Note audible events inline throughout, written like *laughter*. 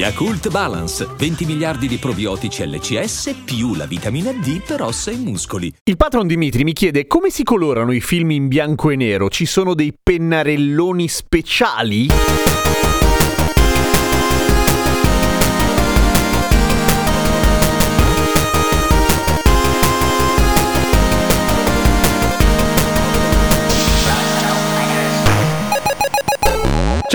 Yakult Balance, 20 miliardi di probiotici LCS più la vitamina D per ossa e muscoli. Il patron Dimitri mi chiede come si colorano i film in bianco e nero. Ci sono dei pennarelloni speciali?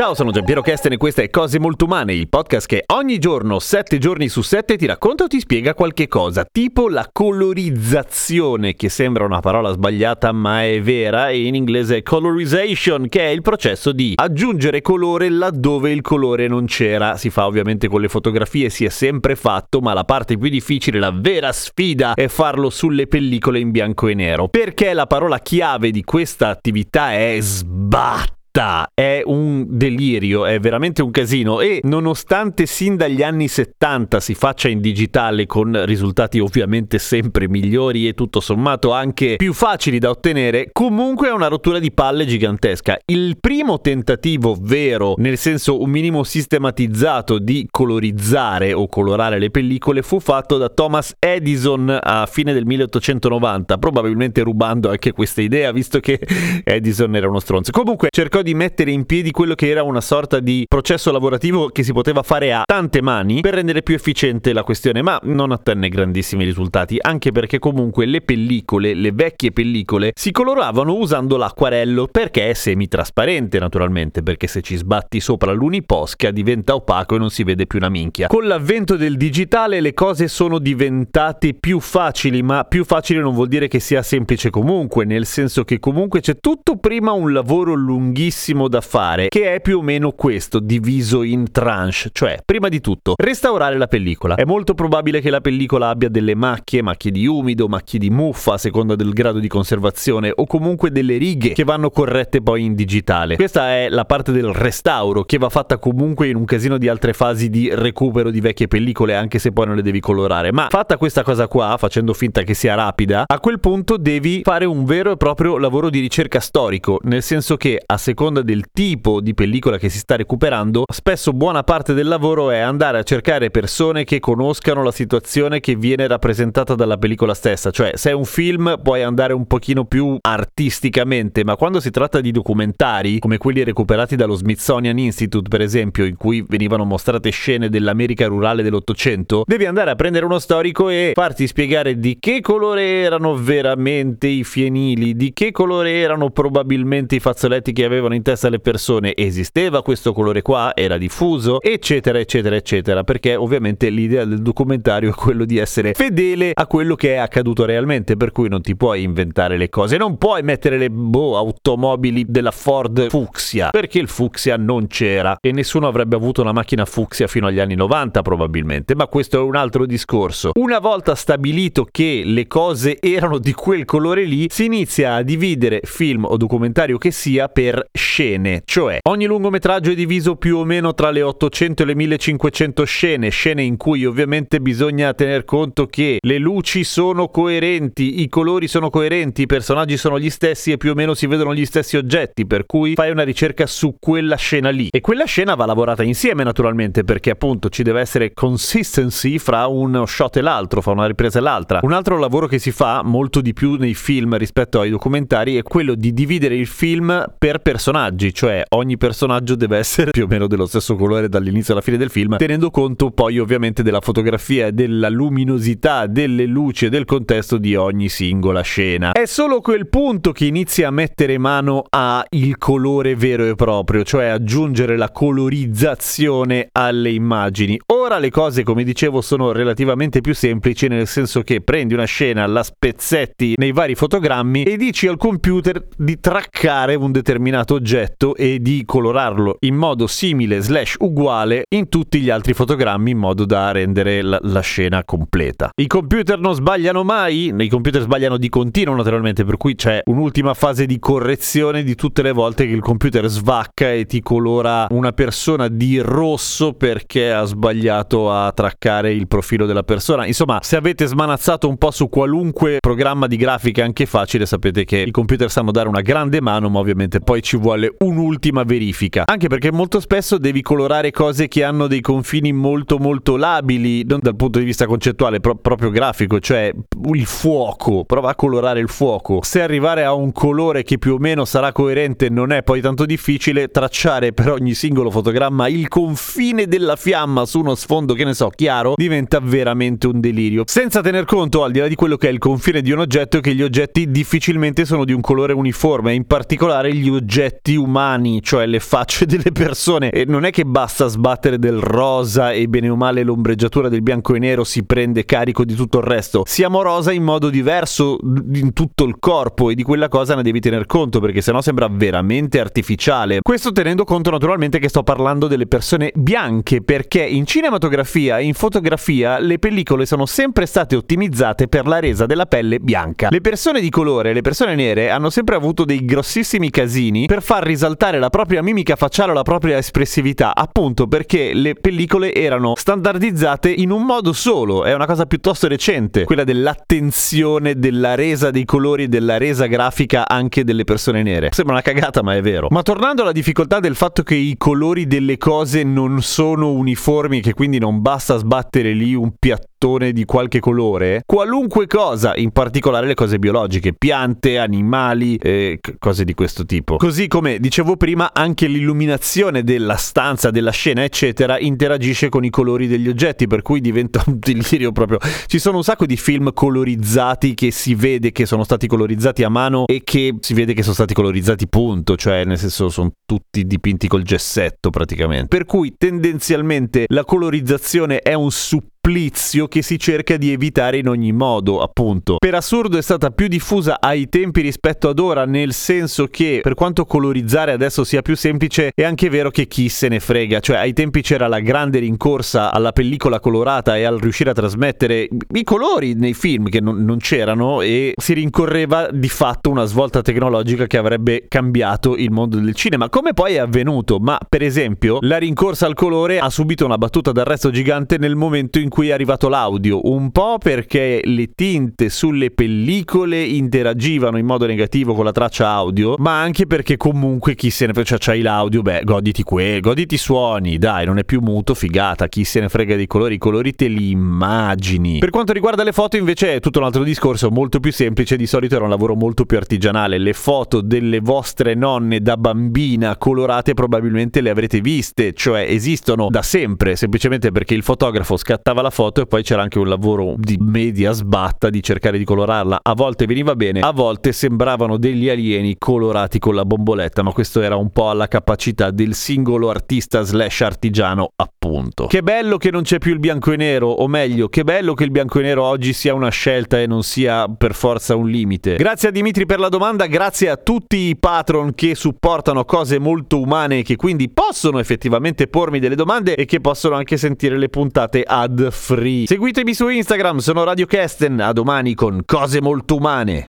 Ciao, sono Giampiero Kesten e questa è Cose Molto Umane, il podcast che ogni giorno, 7 giorni su 7, ti racconta o ti spiega qualche cosa, tipo la colorizzazione, che sembra una parola sbagliata ma è vera, e in inglese colorization, che è il processo di aggiungere colore laddove il colore non c'era. Si fa ovviamente con le fotografie, si è sempre fatto, ma la parte più difficile, la vera sfida, è farlo sulle pellicole in bianco e nero. Perché la parola chiave di questa attività è sbattere è un delirio, è veramente un casino e nonostante sin dagli anni 70 si faccia in digitale con risultati ovviamente sempre migliori e tutto sommato anche più facili da ottenere, comunque è una rottura di palle gigantesca. Il primo tentativo vero, nel senso un minimo sistematizzato di colorizzare o colorare le pellicole fu fatto da Thomas Edison a fine del 1890, probabilmente rubando anche questa idea visto che *laughs* Edison era uno stronzo. Comunque cercò di mettere in piedi quello che era una sorta di processo lavorativo che si poteva fare a tante mani per rendere più efficiente la questione, ma non ottenne grandissimi risultati, anche perché comunque le pellicole, le vecchie pellicole, si coloravano usando l'acquarello perché è semitrasparente naturalmente, perché se ci sbatti sopra l'uniposca diventa opaco e non si vede più una minchia. Con l'avvento del digitale le cose sono diventate più facili, ma più facile non vuol dire che sia semplice comunque, nel senso che comunque c'è tutto prima un lavoro lunghissimo pochissimo da fare, che è più o meno questo, diviso in tranche, cioè, prima di tutto, restaurare la pellicola. È molto probabile che la pellicola abbia delle macchie, macchie di umido, macchie di muffa, a seconda del grado di conservazione, o comunque delle righe che vanno corrette poi in digitale. Questa è la parte del restauro, che va fatta comunque in un casino di altre fasi di recupero di vecchie pellicole, anche se poi non le devi colorare. Ma fatta questa cosa qua, facendo finta che sia rapida, a quel punto devi fare un vero e proprio lavoro di ricerca storico, nel senso che a seconda seconda del tipo di pellicola che si sta recuperando, spesso buona parte del lavoro è andare a cercare persone che conoscano la situazione che viene rappresentata dalla pellicola stessa. Cioè, se è un film puoi andare un pochino più artisticamente, ma quando si tratta di documentari, come quelli recuperati dallo Smithsonian Institute, per esempio, in cui venivano mostrate scene dell'America rurale dell'Ottocento, devi andare a prendere uno storico e farti spiegare di che colore erano veramente i fienili, di che colore erano probabilmente i fazzoletti che avevano in testa alle persone esisteva questo colore qua, era diffuso, eccetera, eccetera, eccetera, perché ovviamente l'idea del documentario è quello di essere fedele a quello che è accaduto realmente, per cui non ti puoi inventare le cose, non puoi mettere le boh, automobili della Ford fucsia, perché il fucsia non c'era e nessuno avrebbe avuto una macchina fucsia fino agli anni 90 probabilmente, ma questo è un altro discorso. Una volta stabilito che le cose erano di quel colore lì, si inizia a dividere film o documentario che sia per scene, cioè ogni lungometraggio è diviso più o meno tra le 800 e le 1500 scene, scene in cui ovviamente bisogna tener conto che le luci sono coerenti, i colori sono coerenti, i personaggi sono gli stessi e più o meno si vedono gli stessi oggetti, per cui fai una ricerca su quella scena lì. E quella scena va lavorata insieme naturalmente perché appunto ci deve essere consistency fra uno shot e l'altro, fra una ripresa e l'altra. Un altro lavoro che si fa molto di più nei film rispetto ai documentari è quello di dividere il film per personaggi personaggi, cioè ogni personaggio deve essere *laughs* più o meno dello stesso colore dall'inizio alla fine del film, tenendo conto poi ovviamente della fotografia, della luminosità, delle luci e del contesto di ogni singola scena. È solo quel punto che inizia a mettere mano al colore vero e proprio, cioè aggiungere la colorizzazione alle immagini. Ora le cose, come dicevo, sono relativamente più semplici, nel senso che prendi una scena, la spezzetti nei vari fotogrammi e dici al computer di traccare un determinato oggetto e di colorarlo in modo simile slash uguale in tutti gli altri fotogrammi in modo da rendere la, la scena completa. I computer non sbagliano mai, i computer sbagliano di continuo naturalmente, per cui c'è un'ultima fase di correzione di tutte le volte che il computer svacca e ti colora una persona di rosso perché ha sbagliato a traccare il profilo della persona. Insomma, se avete smanazzato un po' su qualunque programma di grafica anche facile, sapete che i computer sanno dare una grande mano, ma ovviamente poi ci vuole un'ultima verifica. Anche perché molto spesso devi colorare cose che hanno dei confini molto molto labili, non dal punto di vista concettuale, pro- proprio grafico, cioè il fuoco, prova a colorare il fuoco. Se arrivare a un colore che più o meno sarà coerente non è poi tanto difficile, tracciare per ogni singolo fotogramma il confine della fiamma su uno sfondo che ne so chiaro diventa veramente un delirio. Senza tener conto, al di là di quello che è il confine di un oggetto, che gli oggetti difficilmente sono di un colore uniforme, in particolare gli oggetti umani, cioè le facce *laughs* delle persone. E non è che basta sbattere del rosa e bene o male l'ombreggiatura del bianco e nero si prende carico di tutto il resto. Siamo rosa in modo diverso in tutto il corpo e di quella cosa ne devi tener conto perché sennò sembra veramente artificiale. Questo tenendo conto naturalmente che sto parlando delle persone bianche perché in cinematografia e in fotografia le pellicole sono sempre state ottimizzate per la resa della pelle bianca. Le persone di colore, le persone nere hanno sempre avuto dei grossissimi casini per far risaltare la propria mimica facciale o la propria espressività, appunto perché le pellicole erano standardizzate in un modo solo, è una cosa piuttosto recente, quella dell'attenzione della resa dei colori della resa grafica anche delle persone nere. Sembra una cagata, ma è vero. Ma tornando alla difficoltà del fatto che i colori delle cose non sono uniformi, che quindi non basta sbattere lì un piattone di qualche colore, qualunque cosa, in particolare le cose biologiche, piante, animali, eh, cose di questo tipo. Così come dicevo prima, anche l'illuminazione della stanza, della scena, eccetera, interagisce con i colori degli oggetti, per cui diventa *laughs* un delirio proprio. Ci sono un sacco di film colorizzati che si vede che sono stati colorizzati a mano e che si vede che sono stati colorizzati punto, cioè nel senso sono tutti dipinti col gessetto praticamente. Per cui tendenzialmente la colorizzazione è un supporto supplizio che si cerca di evitare in ogni modo, appunto. Per assurdo è stata più diffusa ai tempi rispetto ad ora, nel senso che per quanto colorizzare adesso sia più semplice, è anche vero che chi se ne frega, cioè ai tempi c'era la grande rincorsa alla pellicola colorata e al riuscire a trasmettere i colori nei film che non, non c'erano e si rincorreva di fatto una svolta tecnologica che avrebbe cambiato il mondo del cinema, come poi è avvenuto, ma per esempio la rincorsa al colore ha subito una battuta d'arresto gigante nel momento in cui è arrivato l'audio, un po' perché le tinte sulle pellicole interagivano in modo negativo con la traccia audio, ma anche perché comunque chi se ne frega, cioè c'hai l'audio, beh, goditi quel, goditi i suoni, dai, non è più muto, figata, chi se ne frega dei colori, i colori te li immagini. Per quanto riguarda le foto invece è tutto un altro discorso, molto più semplice, di solito era un lavoro molto più artigianale, le foto delle vostre nonne da bambina colorate probabilmente le avrete viste, cioè esistono da sempre, semplicemente perché il fotografo scattava la foto e poi c'era anche un lavoro di media sbatta di cercare di colorarla. A volte veniva bene, a volte sembravano degli alieni colorati con la bomboletta, ma questo era un po' alla capacità del singolo artista slash artigiano, appunto. Che bello che non c'è più il bianco e nero, o meglio, che bello che il bianco e nero oggi sia una scelta e non sia per forza un limite. Grazie a Dimitri per la domanda, grazie a tutti i patron che supportano cose molto umane e che quindi possono effettivamente pormi delle domande e che possono anche sentire le puntate ad free. Seguitemi su Instagram, sono Radio Kesten, a domani con cose molto umane.